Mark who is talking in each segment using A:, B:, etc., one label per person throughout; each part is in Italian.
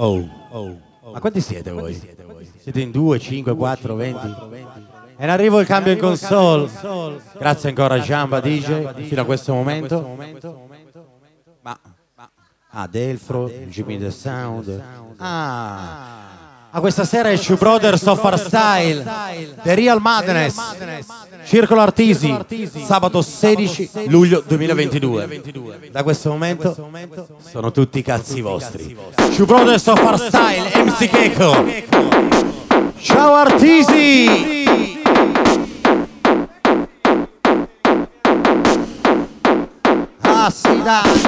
A: Oh, oh, ma quanti siete voi? Siete in 2, 5, 4, 20? E in arrivo il cambio in console. Grazie ancora a Jamba DJ fino a questo momento. Ma Ah, Delfro, Jimmy the Sound. Ah. Ah, questa sera è Shoe Brothers of Our Style, The Real Madness, Circolo Artisi, sabato 16 luglio 2022. Da questo momento sono tutti cazzi vostri. Brothers of Our Style, MC Keiko. Ciao Artisi! Ah, sì, dai!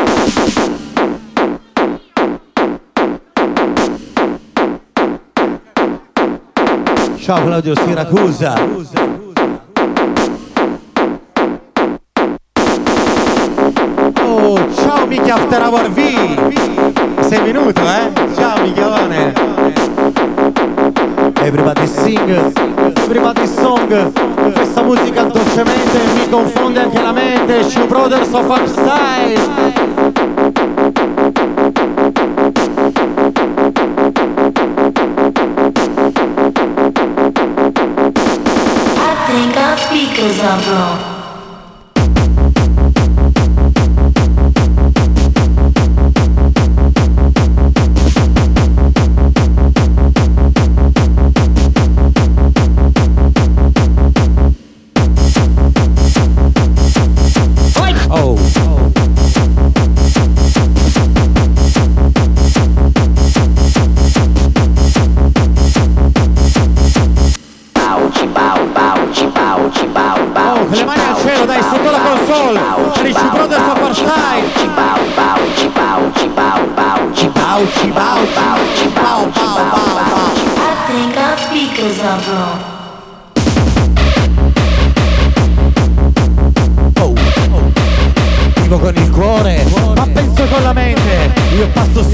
A: Ciao Claudio Siracusa. Oh, ciao Michi After Hour V. Sei venuto, eh? Ciao Michione. Everybody sing, everybody song. Questa musica dolcemente mi confonde anche la mente. Shoe Brothers of Our Style.
B: I think our speakers are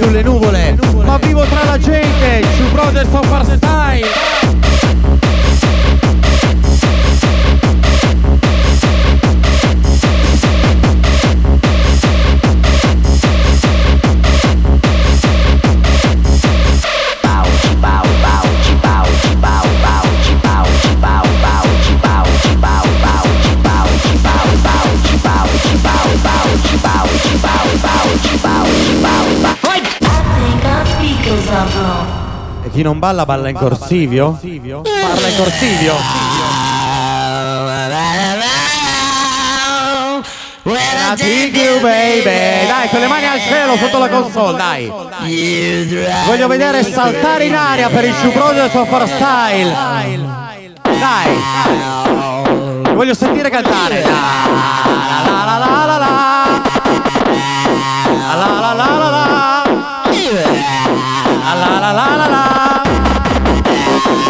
A: sulle nuvole, ma vivo tra la gente. Shoe Brothers of Our non balla balla in corsivio? Parla in corsivio. You baby. Dai con le mani al cielo sotto la console Dai. Voglio vedere saltare in aria per il Shoe Brothers of Our Style. Dai. Voglio sentire cantare. La la la la la la La. La la la la la. La la la la la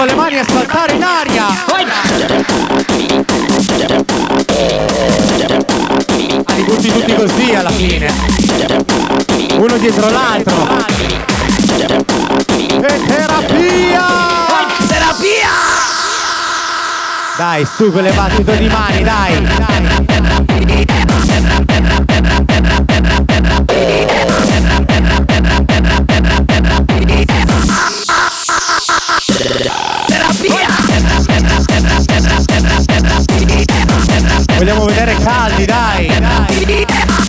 A: con le mani a saltare in aria. Li butti tutti così alla fine. Uno dietro l'altro. E terapia! Terapia! Dai su quelle battito di mani dai.
C: Ready?
A: Vogliamo vedere caldi, dai! dai.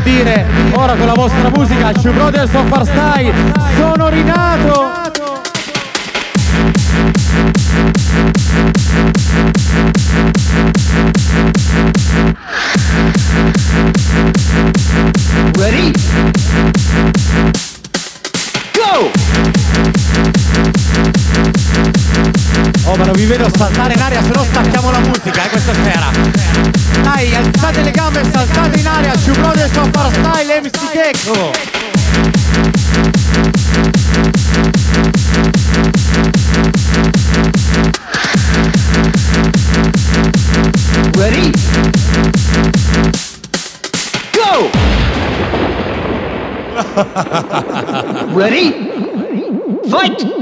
A: Dire ora con la vostra musica True Brothers of Our Style sono rinato saltate in aria True Brothers of Our Style MC Gecko
C: Ready? Go! Ready? Fight!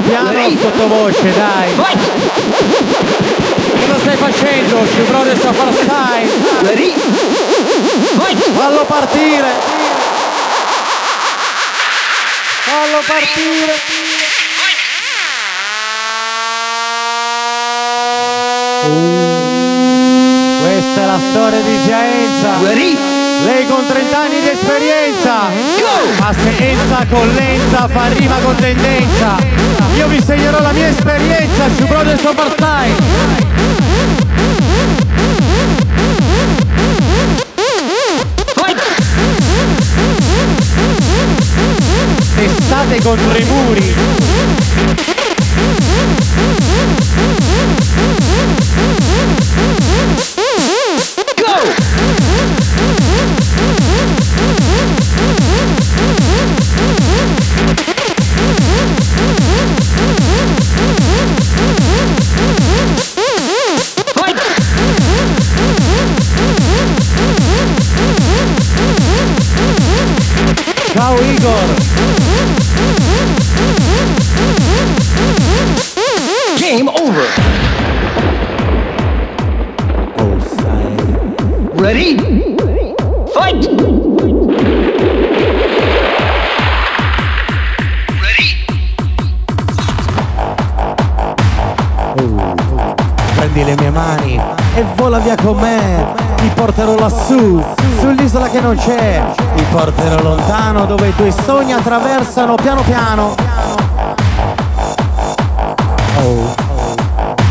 A: Piano piano. Sottovoce dai! Cosa stai facendo Brothers of Our Style! Fallo partire. Fallo partire. Uh, Questa è la storia di Giaenza
C: Ready?
A: Lei con 30 anni di esperienza. Senza con lenza fa rima con tendenza. Io vi segnerò la mia esperienza True Brothers
C: Fight!
A: Testate contro i muri le mie mani e vola via con me. Ti porterò lassù, sull'isola che non c'è. Ti porterò lontano dove i tuoi sogni attraversano piano piano. Oh.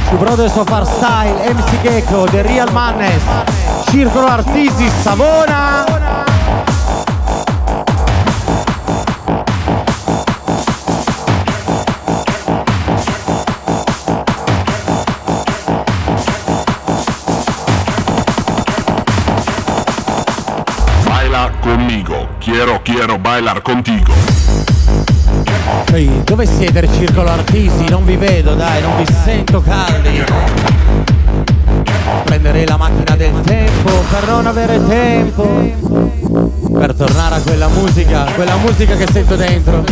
A: True Brothers of Our Style, MC Gecko, The Real Madness, Circolo Artisi, Savona.
D: Conmigo, quiero, quiero bailar contigo.
A: Ehi, dove siete il Circolo Artisi? Non vi vedo, dai, non vi sento caldi. Prenderei la macchina del tempo per non avere tempo. Per tornare a quella musica, quella musica che sento dentro.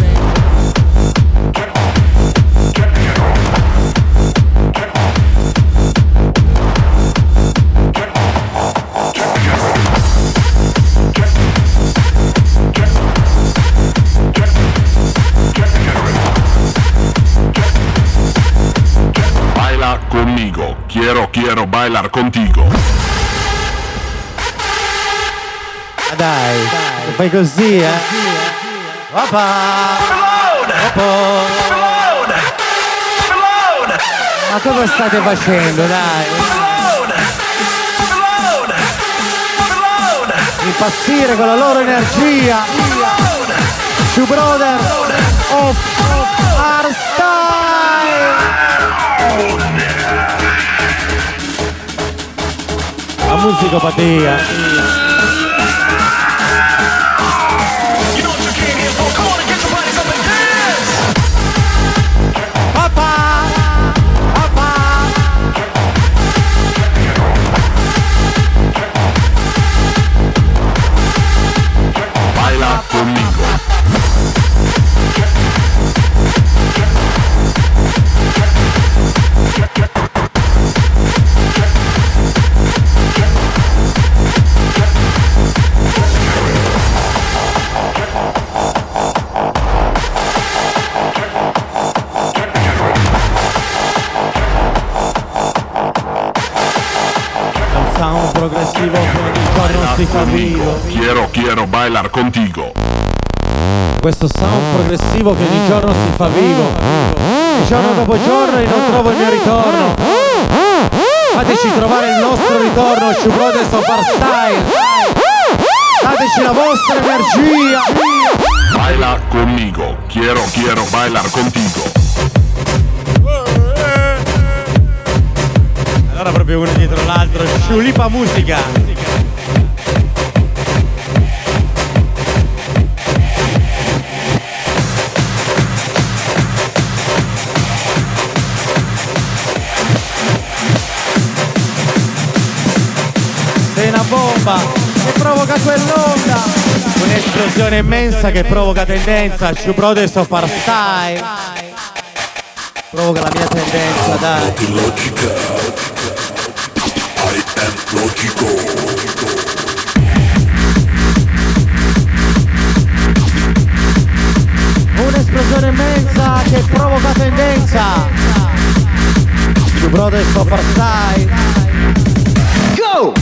D: Bailar contigo.
A: Ah, dai, lo fai così, eh? Opa! Ma cosa state facendo, dai? Impazzire con la loro energia! Two Brother of Our Style! La musicopatia! Questo sound progressivo che ogni giorno si fa vivo. Giorno dopo giorno e non trovo il mio ritorno. Fateci trovare il nostro ritorno, Shoe Brothers of Our Style. Dateci la vostra energia.
D: Baila conmigo. Quiero, quiero bailar contigo.
A: Allora proprio uno dietro l'altro, Sciulipa Musica. Bomba che provoca quell'onda. Un'esplosione immensa che provoca tendenza. Shoe Brothers of Our Style. Provoca la mia tendenza, dai. Un'esplosione immensa che provoca tendenza. Two Brothers of Our Style.
C: Go!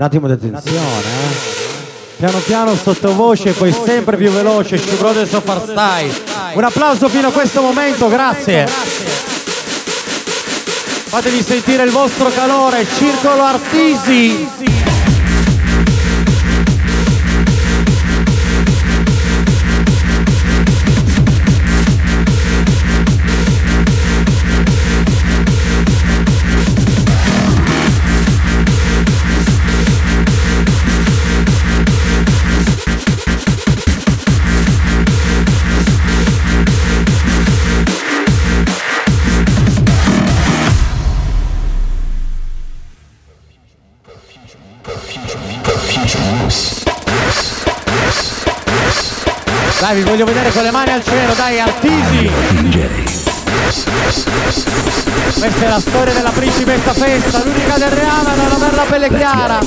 A: Un attimo di attenzione, eh. Piano piano sottovoce, poi sempre più veloce, Shoe Brothers of Our Style. Un applauso fino a questo momento, grazie. Fatevi sentire il vostro calore, Circolo Artisi. Dai, vi voglio vedere con le mani al cielo, dai, Artisi. Questa è la storia della principessa Festa, l'unica del Reama a non aver la pelle chiara.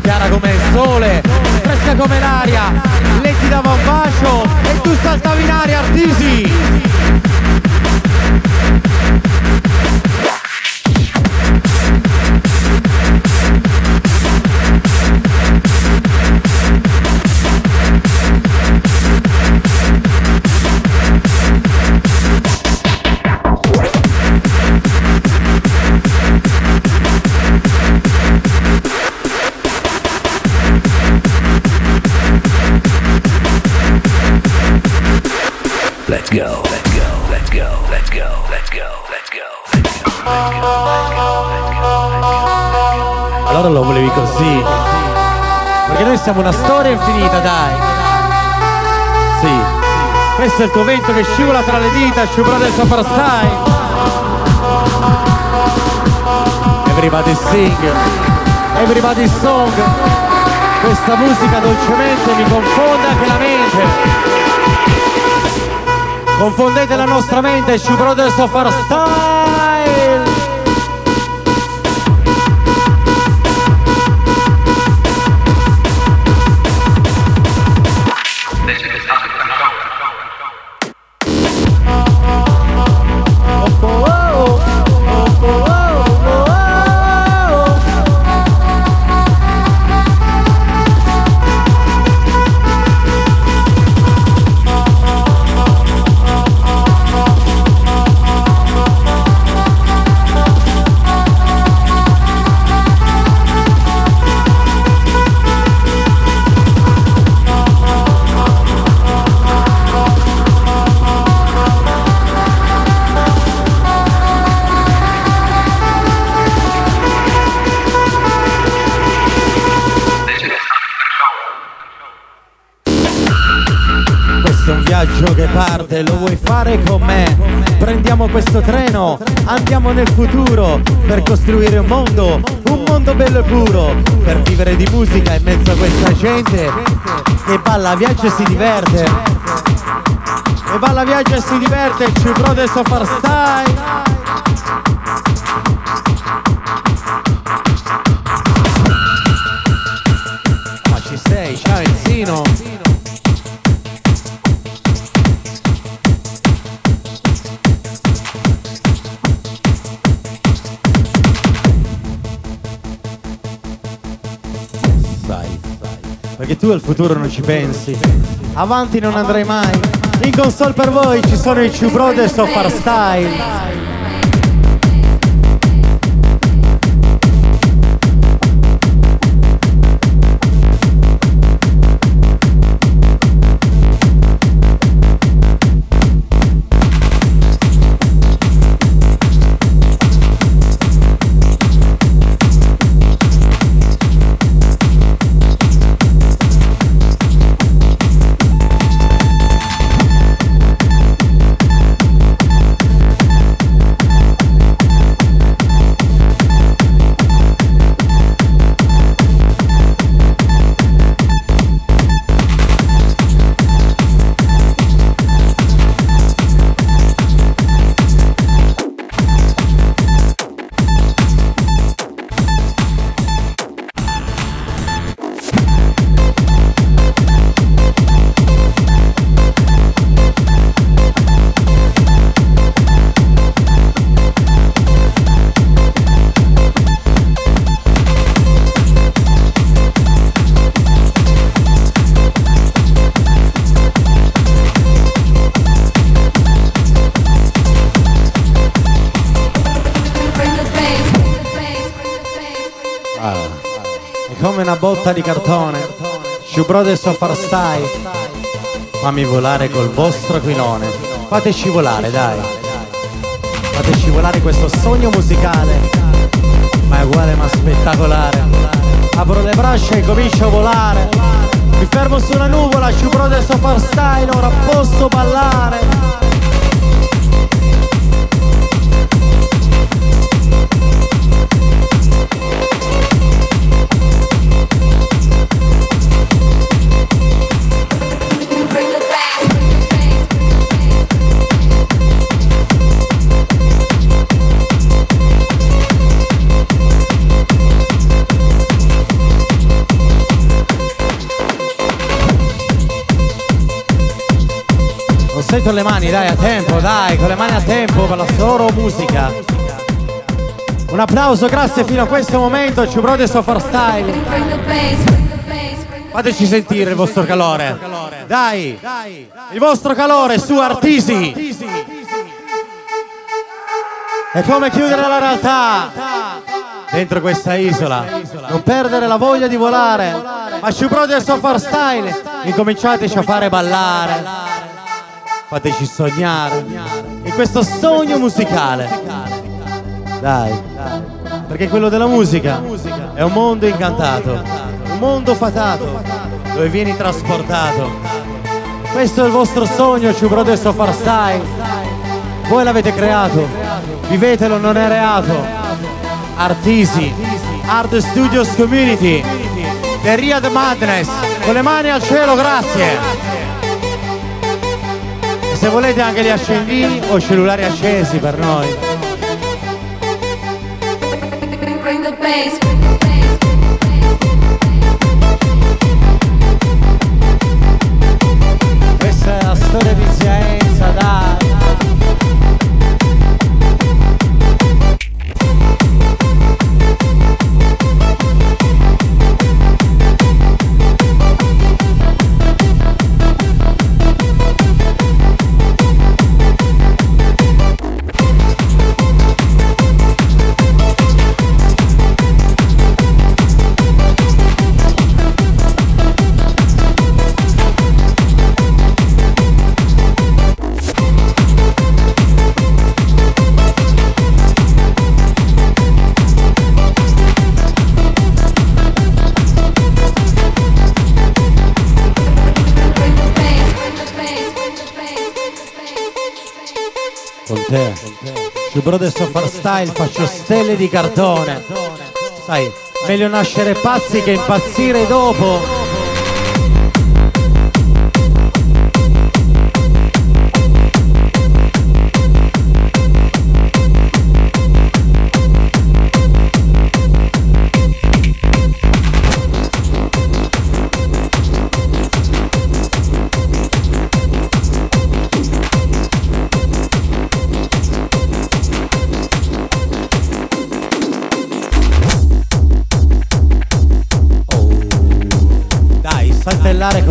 A: Chiara come il sole, fresca come l'aria, lei ti dava un bacio e tu saltavi in aria, Artisi. Siamo una storia infinita, dai. Sì. Questo è il tuo vento che scivola tra le dita, of Our Style. Everybody sing, everybody song. Questa musica dolcemente mi confonde anche la mente. Confondete la nostra mente, Shoe Brothers of viaggio che parte, lo vuoi fare con me? Prendiamo questo treno, andiamo nel futuro per costruire un mondo, un mondo bello e puro, per vivere di musica in mezzo a questa gente che balla, viaggia e si diverte. E balla, viaggia e si diverte, ci Brothers of Our Style. Tu al futuro non ci pensi. Avanti non andrai mai. In console per voi ci sono i Two Brothers of Our Style. Cartone. Shoe Brothers of Our Style. Fammi volare col vostro aquilone. Fateci volare, dai. Fateci volare questo sogno musicale. Ma è uguale ma spettacolare. Apro le braccia e comincio a volare. Mi fermo su una nuvola, Shoe Brothers of Our Style, ora posso ballare. Sento le mani, dai, a tempo, dai, con le mani a tempo per la loro musica. Un applauso, grazie fino a questo momento, Two Brothers of Our Style. Fateci sentire il vostro calore. Dai, il vostro calore su Artisi. È come chiudere la realtà dentro questa isola. Non perdere la voglia di volare. Ma Two Brothers of Our Style, incominciateci a fare ballare. Fateci sognare in questo sogno musicale. Dai, perché quello della musica è un mondo incantato, un mondo fatato, dove vieni trasportato. Questo è il vostro sogno, Two Brothers Our Style. Voi l'avete creato, vivetelo, non è reato. Artisi, Art Studios Community, The Riyadh Madness, con le mani al cielo, grazie. Se volete anche gli accendini o cellulari accesi per noi. Su Brothers of Art Style faccio stelle di cartone. Sai, meglio nascere pazzi che impazzire dopo.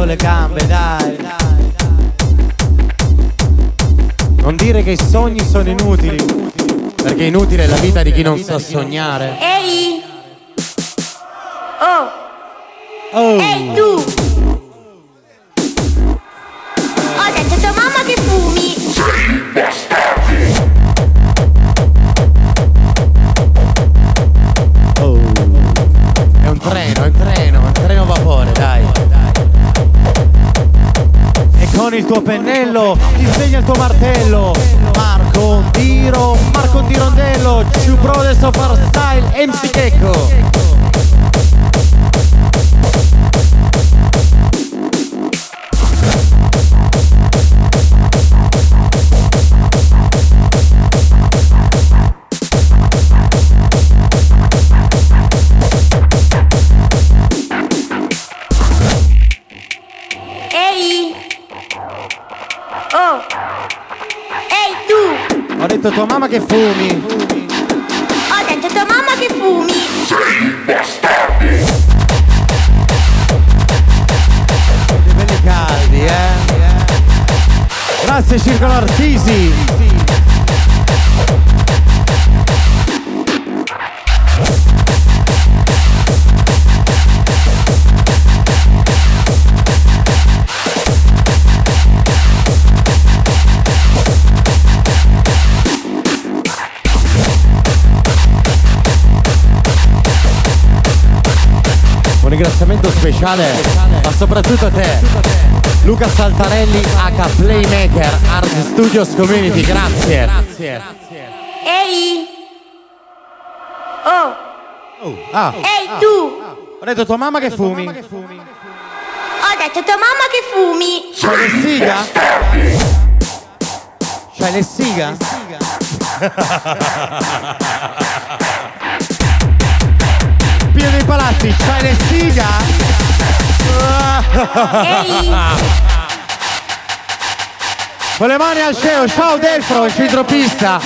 A: Le gambe, dai, dai, dai. Non dire che i sogni sono inutili, perché inutile è la vita di chi non sa sognare.
B: Ehi! Oh!
A: Oh,
B: Ehi tu!
A: Pennello disegna il tuo martello. Marco Tiro, Marco Tirondello, Two Brothers of Art Style, MC Checco. Ringraziamento speciale, ma soprattutto a te, Luca Saltarelli H Playmaker Art Studios Community, grazie.
B: Ehi! Oh!
A: Ah,
B: Ehi tu!
A: ho detto tua mamma che fumi.
B: Ho detto tua mamma che fumi!
A: C'hai le siga? C'hai le siga? Pio dei palazzi, c'hai le siga?
B: Ehi!
A: Con le mani al cielo, ciao Delfro, il centropista.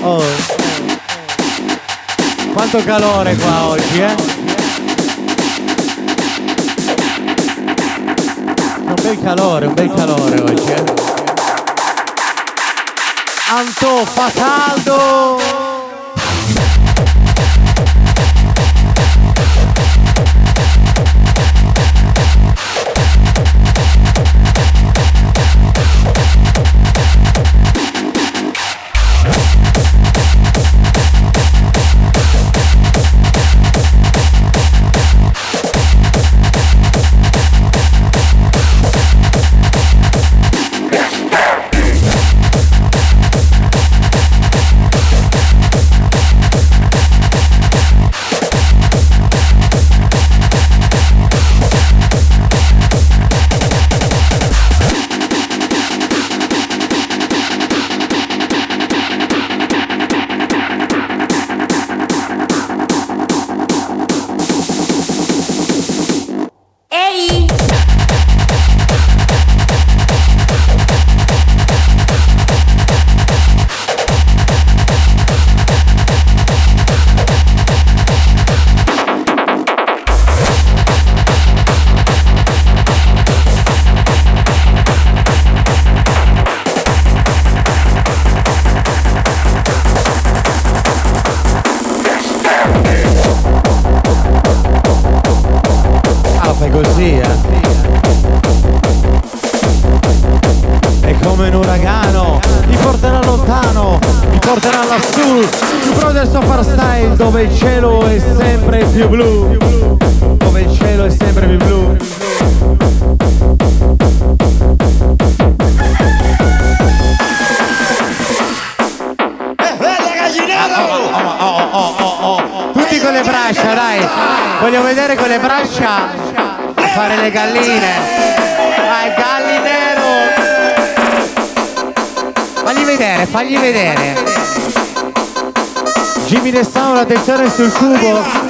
A: Oh. Quanto calore qua oggi, eh? Un bel calore, un bel calore oggi, eh? Anto fa Sound, attenzione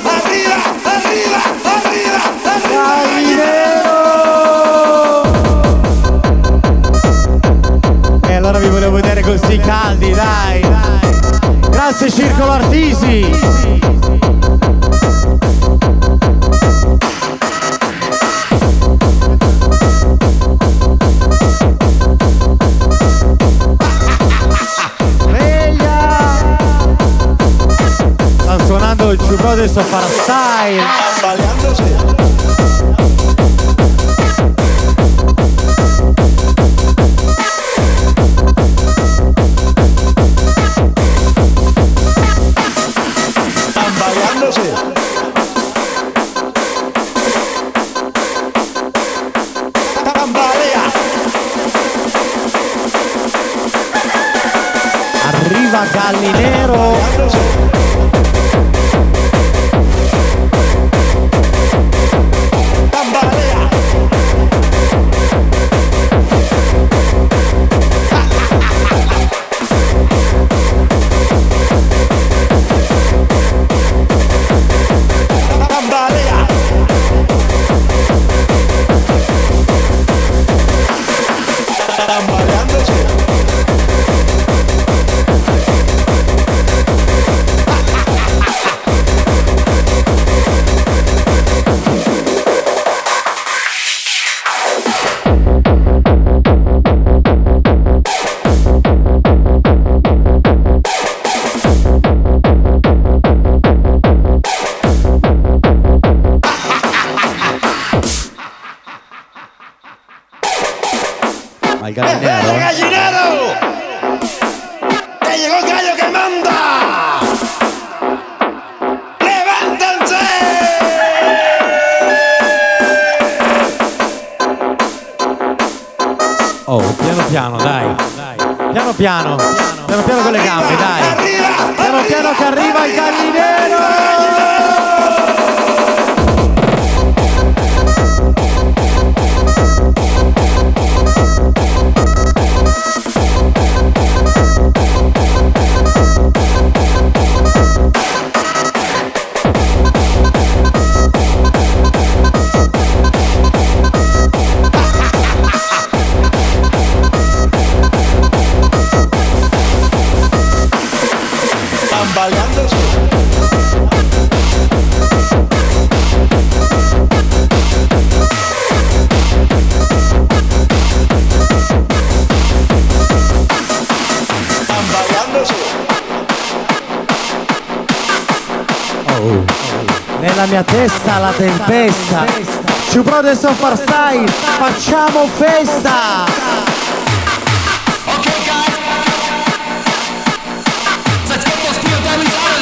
A: Brothers of Our Style. Facciamo festa.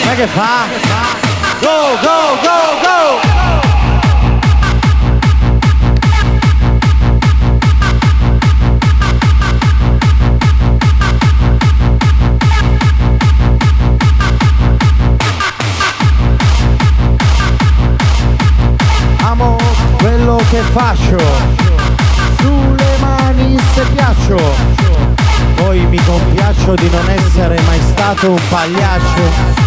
A: Ma che fa? Go, go, go, go! Faccio, sulle mani se piaccio, poi mi compiaccio di non essere mai stato un pagliaccio.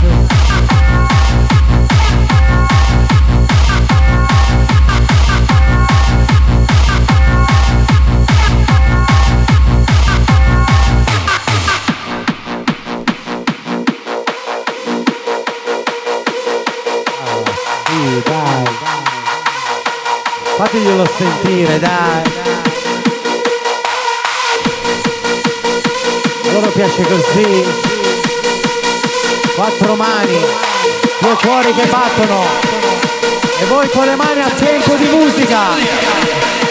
A: Fatiglielo sentire, dai. A loro piace così. Quattro mani, due cuori che battono. E voi con le mani a tempo di musica.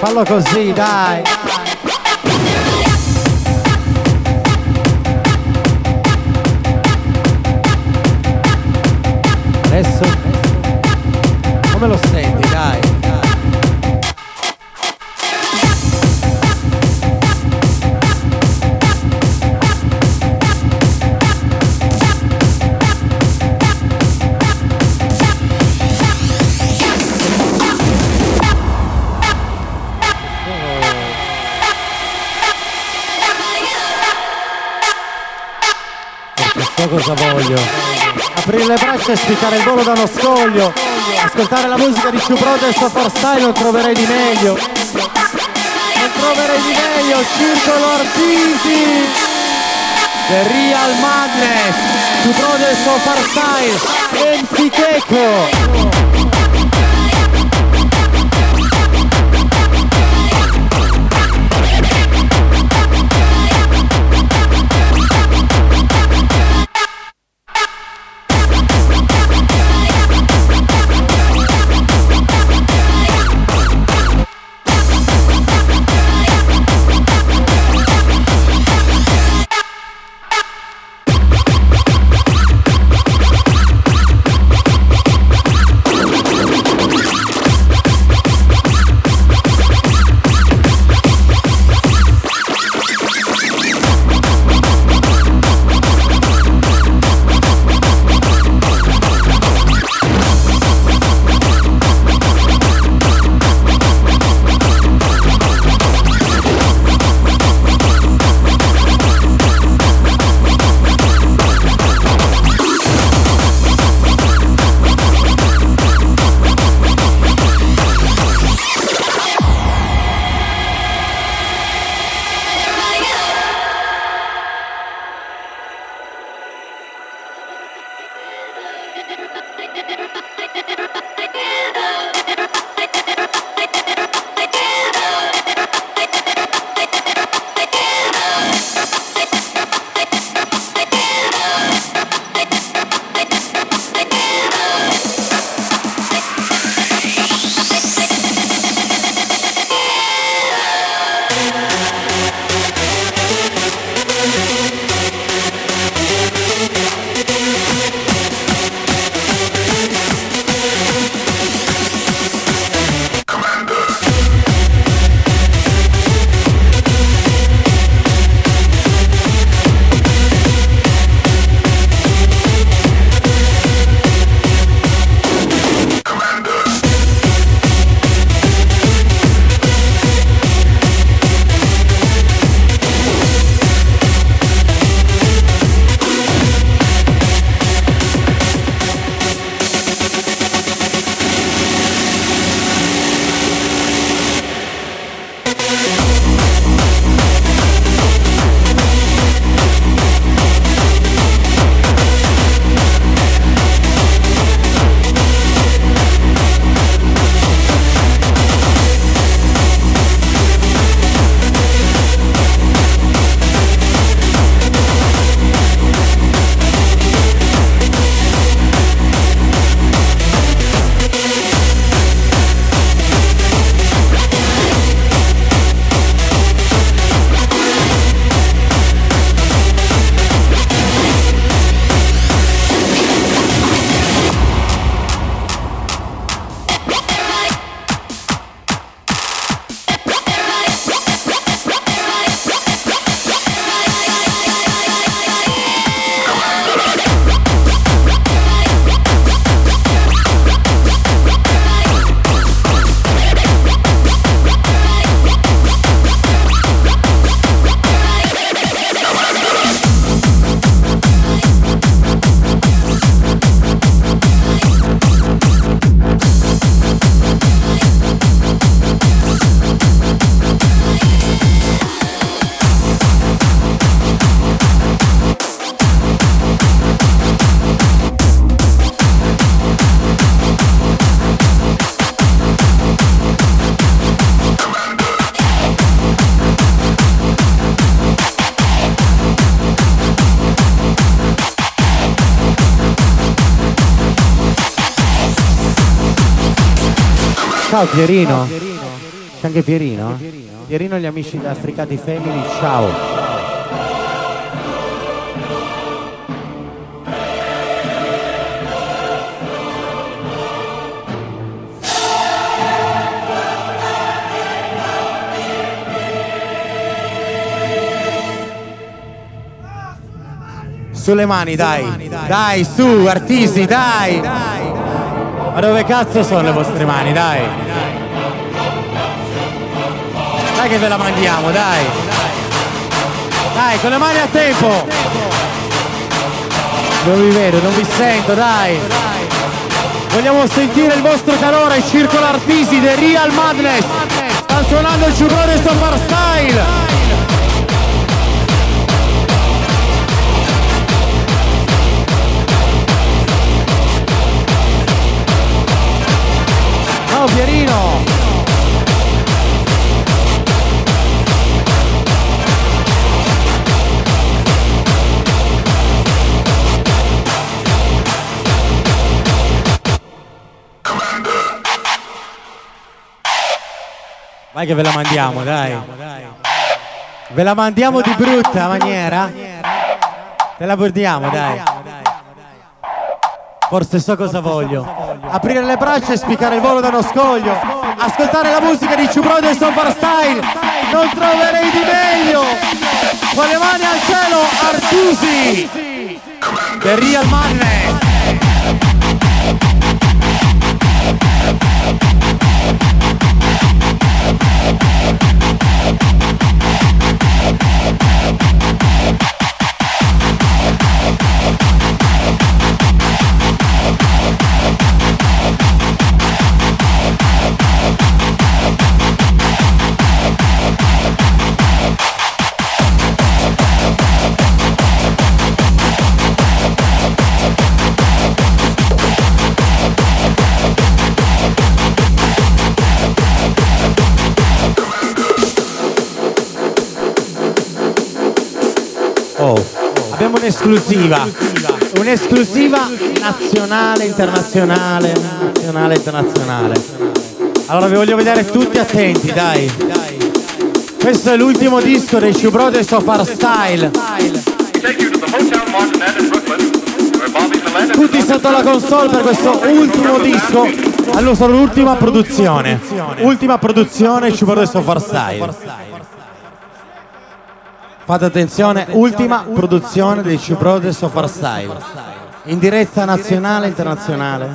A: Fallo così, dai. Adesso come lo senti, Cosa voglio. Aprire le braccia e spiccare il volo da uno scoglio. Ascoltare la musica di Ciuprote e Sofar Style non troverei di meglio. Non troverei di meglio. Circolo Artisi. The Real Madness. Ciuprote e Sofar Style. MC Checo. Ciao Pierino. C'è anche Pierino? Pierino e gli amici da Africati Family, ciao. Sulle mani, dai. Dai, su, artisi, dai. Ma dove cazzo sono le vostre mani, dai? Dai che ve la mandiamo, dai. Dai, con le mani a tempo. Non vi vedo, non vi sento, dai. Vogliamo sentire il vostro calore, Circolo Artisi The Real Madness. Sta suonando il Ciubrone Super Style. Ciao Pierino! Vai che ve la mandiamo, dai. Ve la mandiamo di brutta maniera? Te la portiamo, dai. Forse so cosa voglio. Aprire le braccia e spiccare il volo da uno scoglio. Ascoltare la musica di Ciubrode e Sopar Style. Non troverei di meglio. Con le mani al cielo, Artusi. The Real Madness. Un'esclusiva. Un'esclusiva nazionale, internazionale, nazionale, internazionale. Allora vi voglio vedere tutti attenti, dai. Questo è l'ultimo disco dei Shoe Brothers of Our Style. Tutti sotto la console per questo ultimo disco. Allora, l'ultima produzione. Ultima produzione Shoe Brothers of Our Style. Fate attenzione, ultima produzione dei Shoe Brothers of Our Style. In diretta nazionale e internazionale.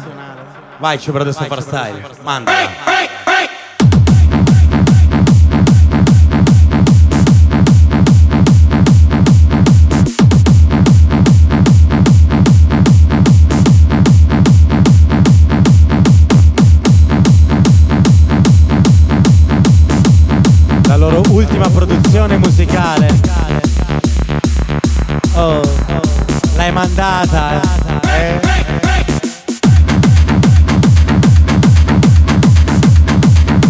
A: Vai Shoe Brothers of Our Style, mandala. La loro ultima produzione musicale. Oh, l'hai mandata. eh?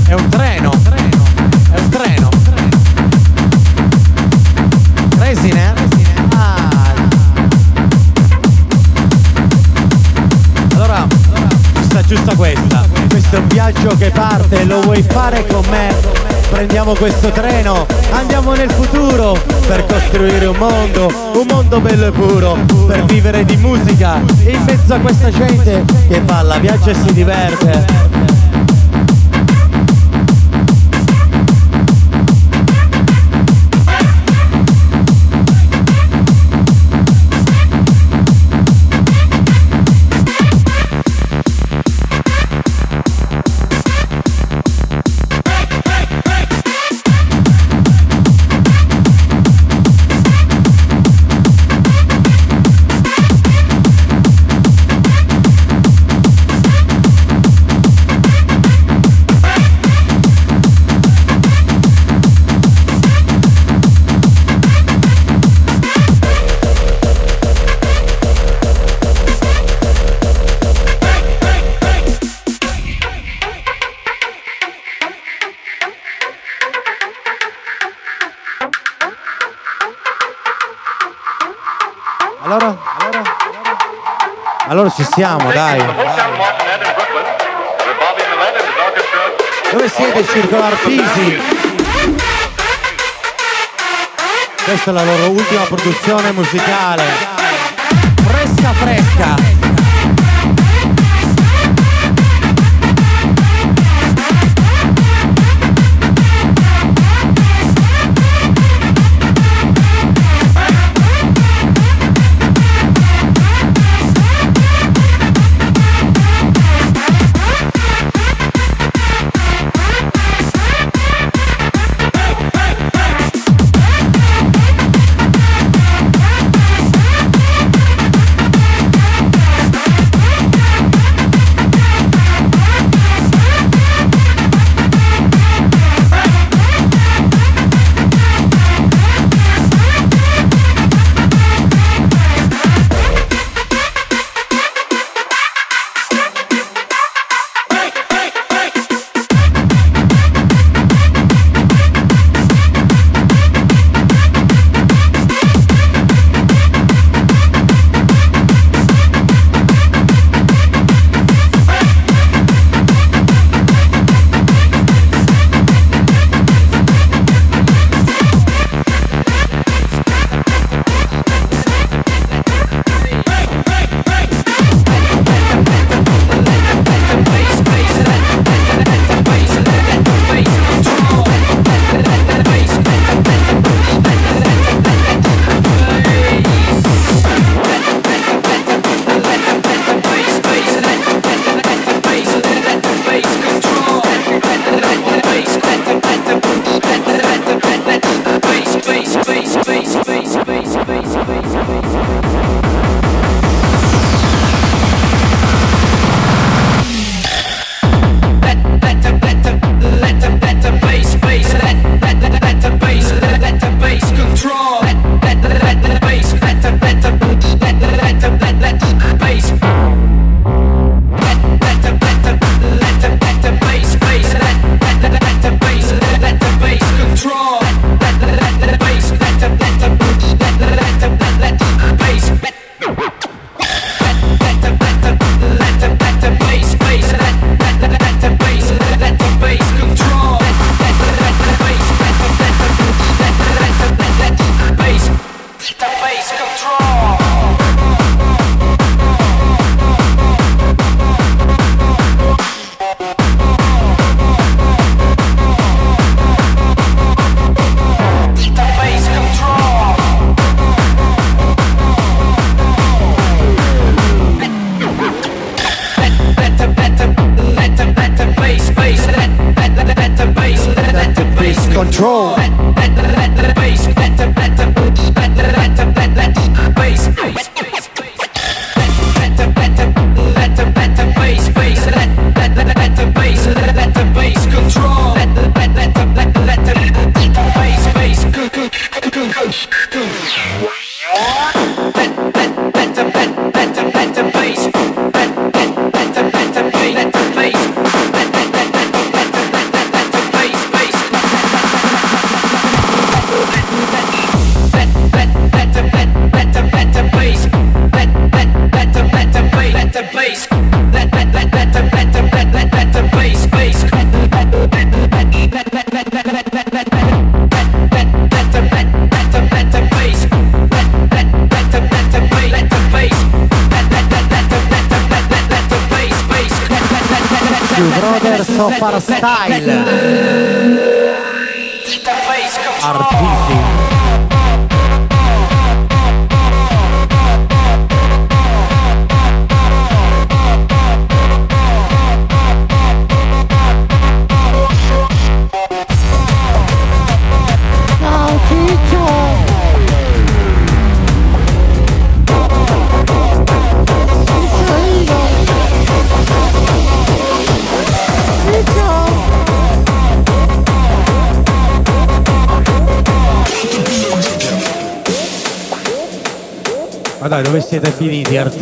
A: È un treno. È un treno. Resine? Ah. Allora, giusta giusta questa. Questo è un viaggio che parte, lo vuoi fare con me? Prendiamo questo treno, andiamo nel futuro per costruire un mondo, un mondo bello e puro, per vivere di musica in mezzo a questa gente che balla, viaggia e si diverte. Ci siamo, dai. Dove siete Circolo Artisi? Questa è la loro ultima produzione musicale. Fresca fresca.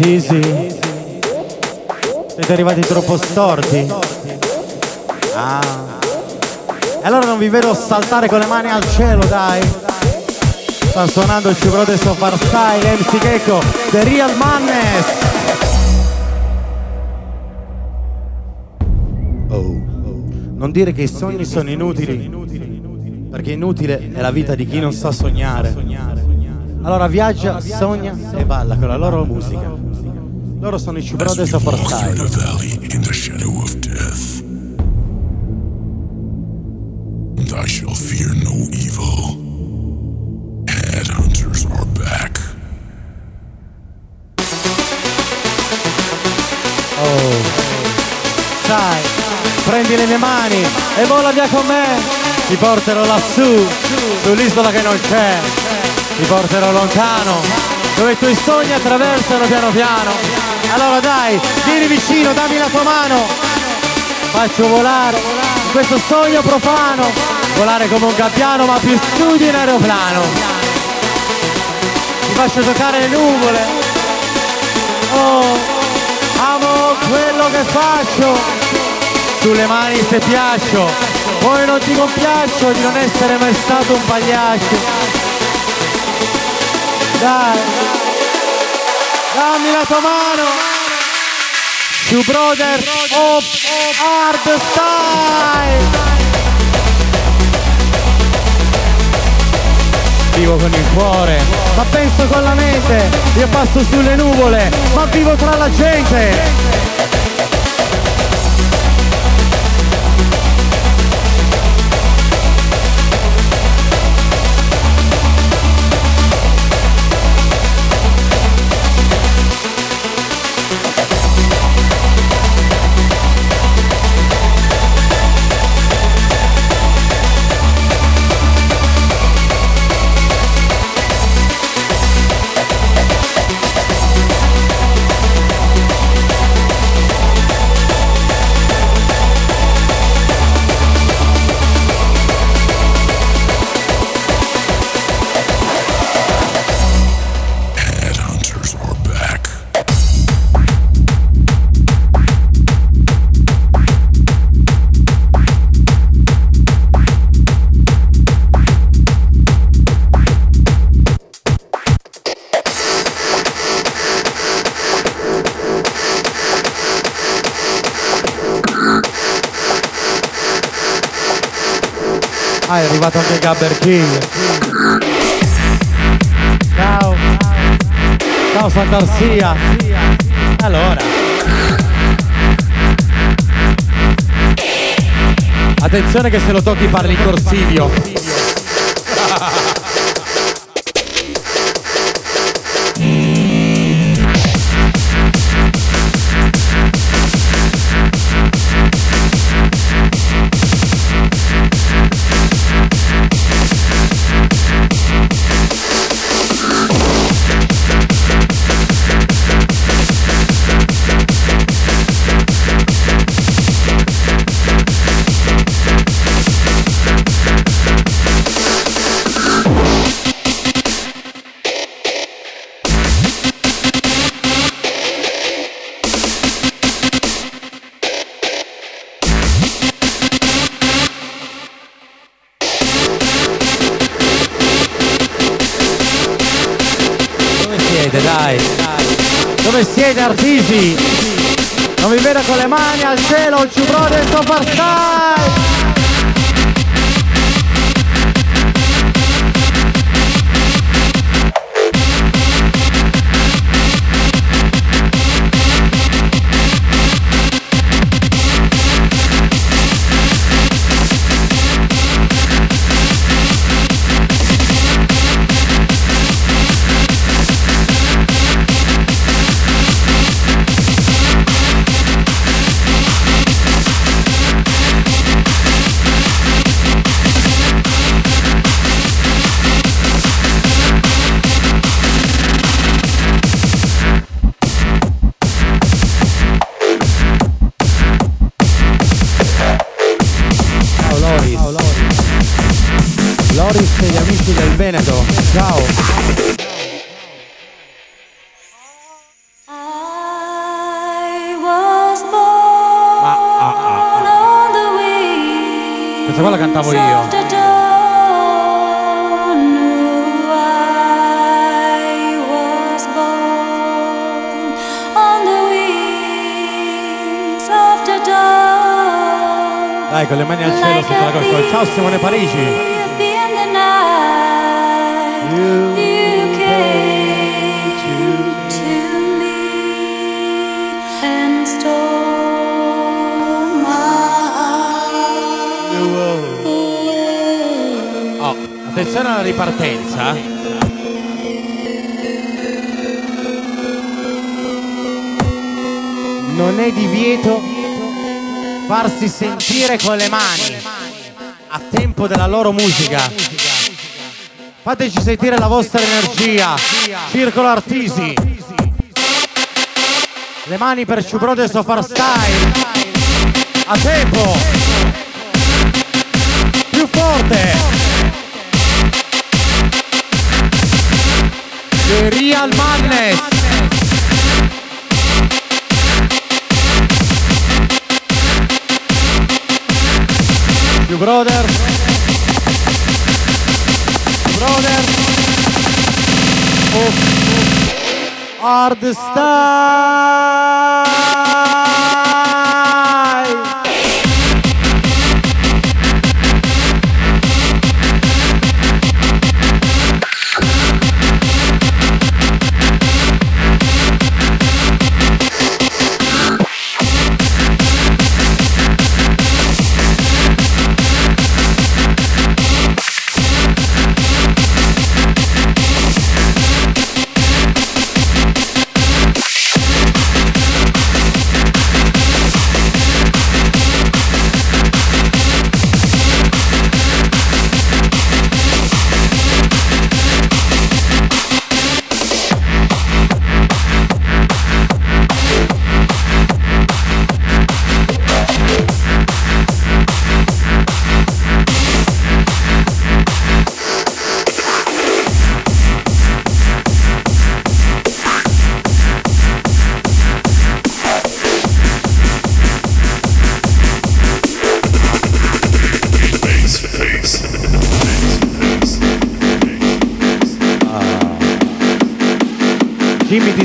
A: Artesi? Siete arrivati troppo storti? Ah. E allora non vi vedo saltare con le mani al cielo, dai. Sta suonando il Cibrote Sofar Style, MC Gecko, The Real Mannes. Oh, Non dire che i sogni sono inutili, perché inutile è la vita di chi non sa sognare. Allora viaggia, sogna e balla con la loro musica. Loro sono i Brothers of Our
E: Through the
A: Style.
E: valley in the shadow of death. And I shall fear no evil. Headhunters are back.
A: Sai, prendi le mie mani e vola via con me. Ti porterò lassù, sull'isola che non c'è. Ti porterò lontano, dove i tuoi sogni attraversano piano piano. Allora dai, vieni vicino, dammi la tua mano. Faccio volare in questo sogno profano. Volare come un gabbiano ma più su di un aeroplano. Ti faccio toccare le nuvole. Oh, amo quello che faccio. Sulle mani se piaccio, poi non ti compiaccio di non essere mai stato un pagliaccio. Dai, dammi la tua mano. Two Brothers of Hard Style. Vivo con il cuore, ma penso con la mente. Io passo sulle nuvole, ma vivo tra la gente. Arrivato anche Gabber King. Ciao. Ciao Sant'Arsia. Allora. Attenzione che se lo tocchi parli in corsivo. Con le mani al cielo sotto la coscia. Ciao Simone Parigi.
B: You came to me and stole my
A: Oh, attenzione alla ripartenza. Non è divieto farsi sentire con le mani a tempo della loro musica. Fateci sentire la vostra energia. Circolo Artisi. Le mani per of Our Style. A tempo. Più forte. The Real Madness. Shoe Brothers. Brothers. Of Hard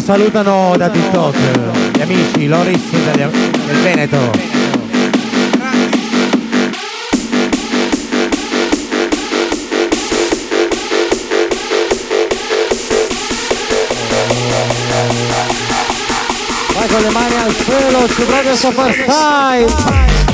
A: salutano da TikTok, gli amici Loris del, Veneto. Vai con le mani al cielo, ci proprio Superstyle.
F: Oh,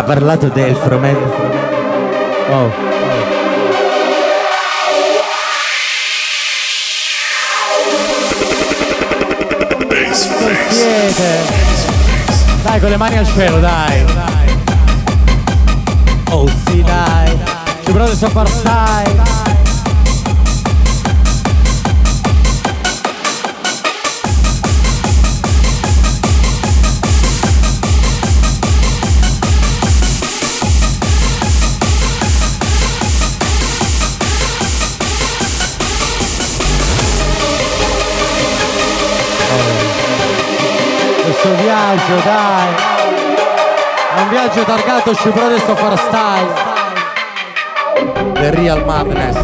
A: Ha parlato del Fromen. Oh. Siete. Dai, con le mani al cielo, dai. Oh sì, dai. Ci provo a far style. Questo viaggio, dai. È un viaggio targato Shoe Brothers of Our Style. The Real Madness.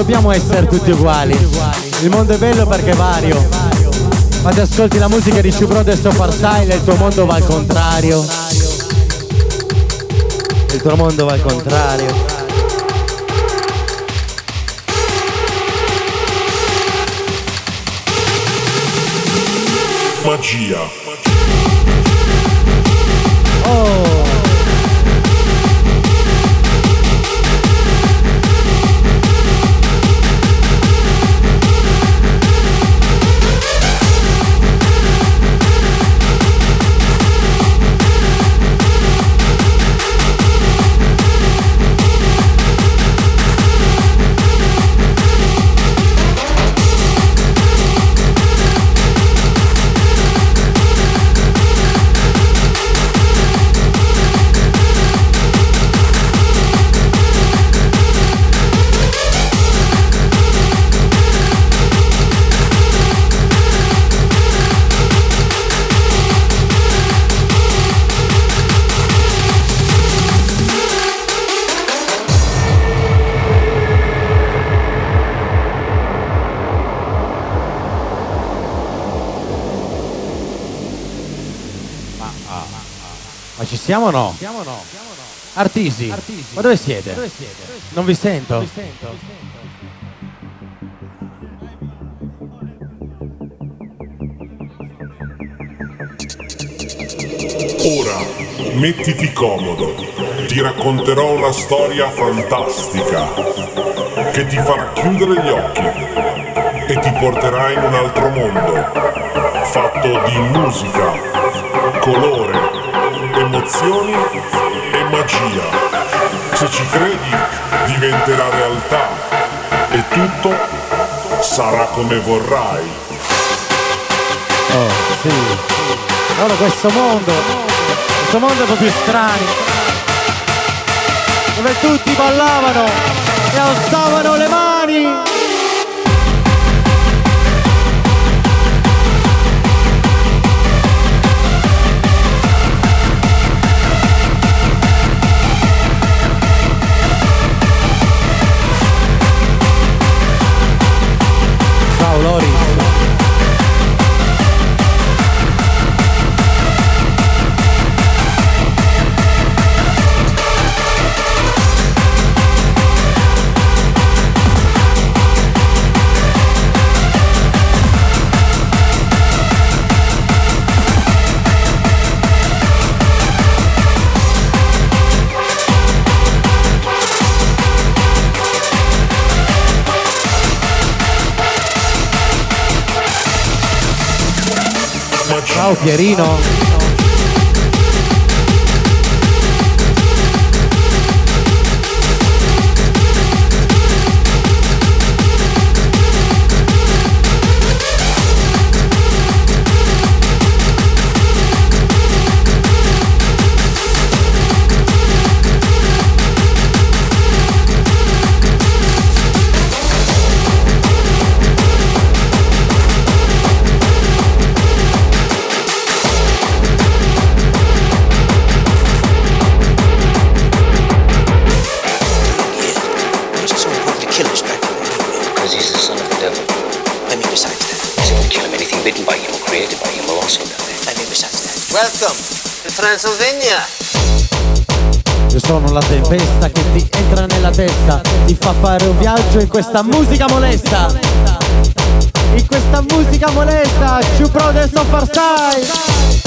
A: Dobbiamo essere tutti uguali. Il mondo è bello perché è vario. Ma se ascolti la musica di Ciubro e Sofar Style il tuo mondo va al contrario. Il tuo mondo va al contrario.
E: Magia.
A: Ma ci siamo o no? Artisi, ma dove siete? Non vi sento.
E: Ora, mettiti comodo. Ti racconterò una storia fantastica che ti farà chiudere gli occhi e ti porterà in un altro mondo, fatto di musica, colore, emozioni e magia. Se ci credi, diventerà realtà e tutto sarà come vorrai.
A: Oh, sì. Allora questo mondo, questo mondo è proprio strano, dove tutti ballavano e alzavano le mani. Ciao Pierino. La tempesta che ti entra nella testa, ti fa fare un viaggio in questa musica molesta. In questa musica molesta, Ciu Brothers of Our Style.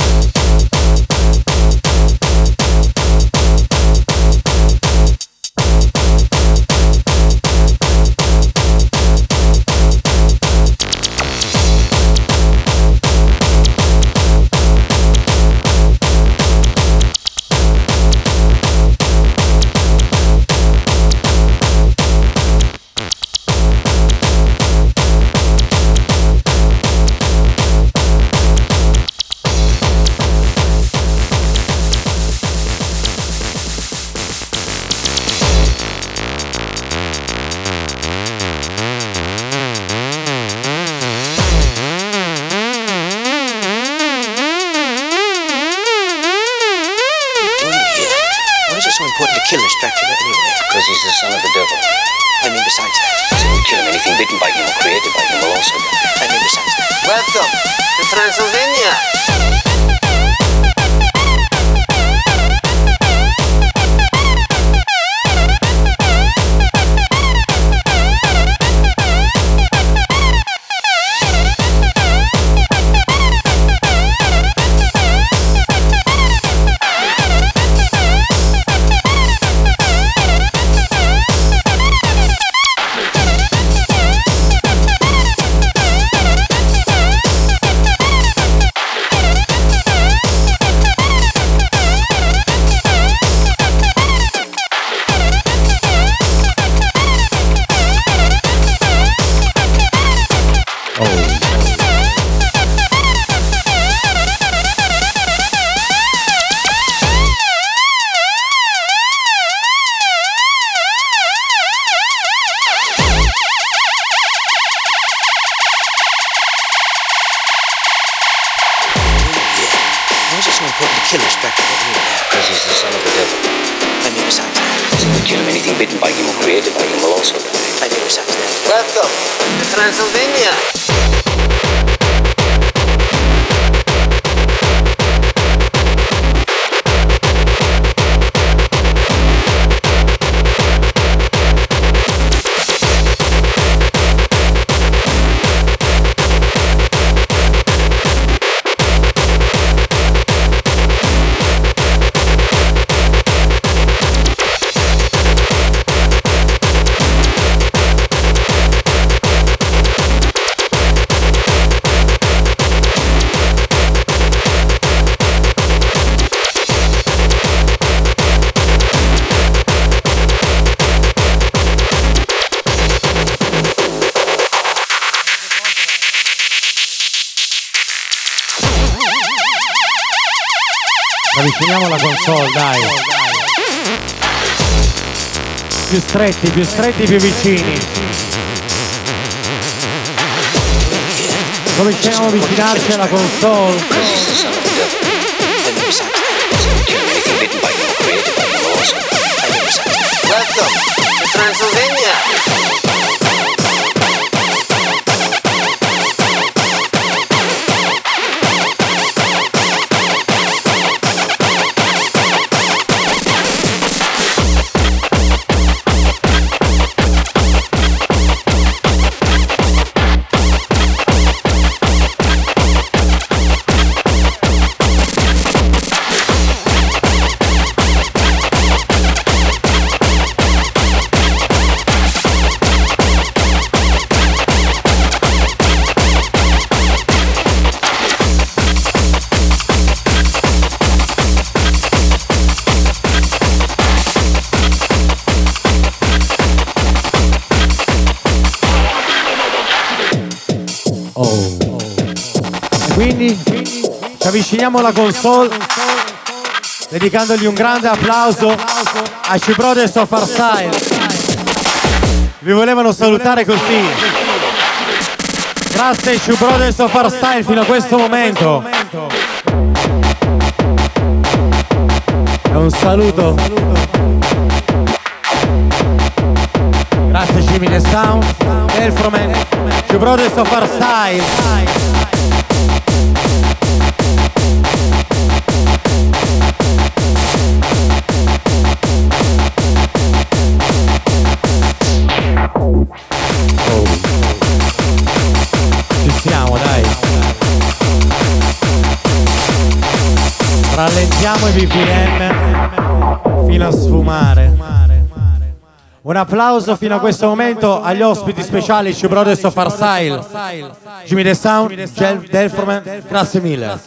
A: Dai. Più stretti, più stretti, più vicini. Cominciamo a avvicinarci alla console.
G: Because he's the
A: avviciniamo alla console dedicandogli un grande applauso a C Brothers of Style. Vi volevano salutare così. Grazie C Brothers of Style fino a questo momento. E un saluto. Grazie Jimmy The Sound, Elfroman, C Brothers of Our Rallentiamo i BPM fino a sfumare. Un applauso fino a questo momento agli ospiti speciali C Brothers of Style, Jimmy The Sound, Gel Delforman, grazie mille.